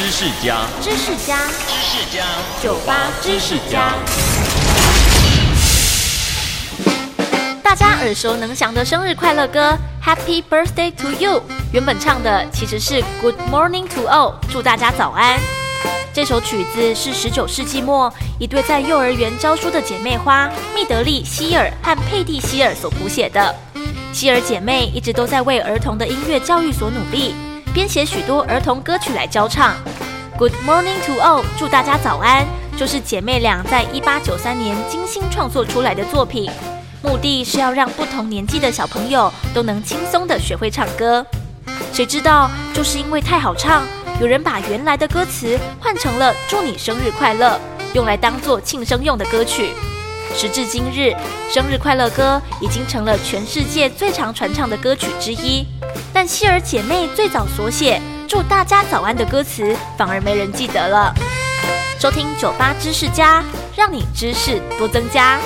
知识家，知识家，知识家，酒吧知识家。大家耳熟能详的生日快乐歌《Happy Birthday to You》，原本唱的其实是 Good Morning to All，祝大家早安。这首曲子是十九世纪末一对在幼儿园教书的姐妹花密德利·希尔和佩蒂·希尔所谱写的。希尔姐妹一直都在为儿童的音乐教育所努力，编写许多儿童歌曲来教唱。Good morning to all，祝大家早安，就是姐妹俩在一八九三年精心创作出来的作品，目的是要让不同年纪的小朋友都能轻松地学会唱歌。谁知道，就是因为太好唱，有人把原来的歌词换成了“祝你生日快乐”，用来当做庆生用的歌曲。时至今日，生日快乐歌已经成了全世界最常传唱的歌曲之一。但希尔姐妹最早所写“祝大家早安”的歌词，反而没人记得了。收听酒吧知识家，让你知识多增加。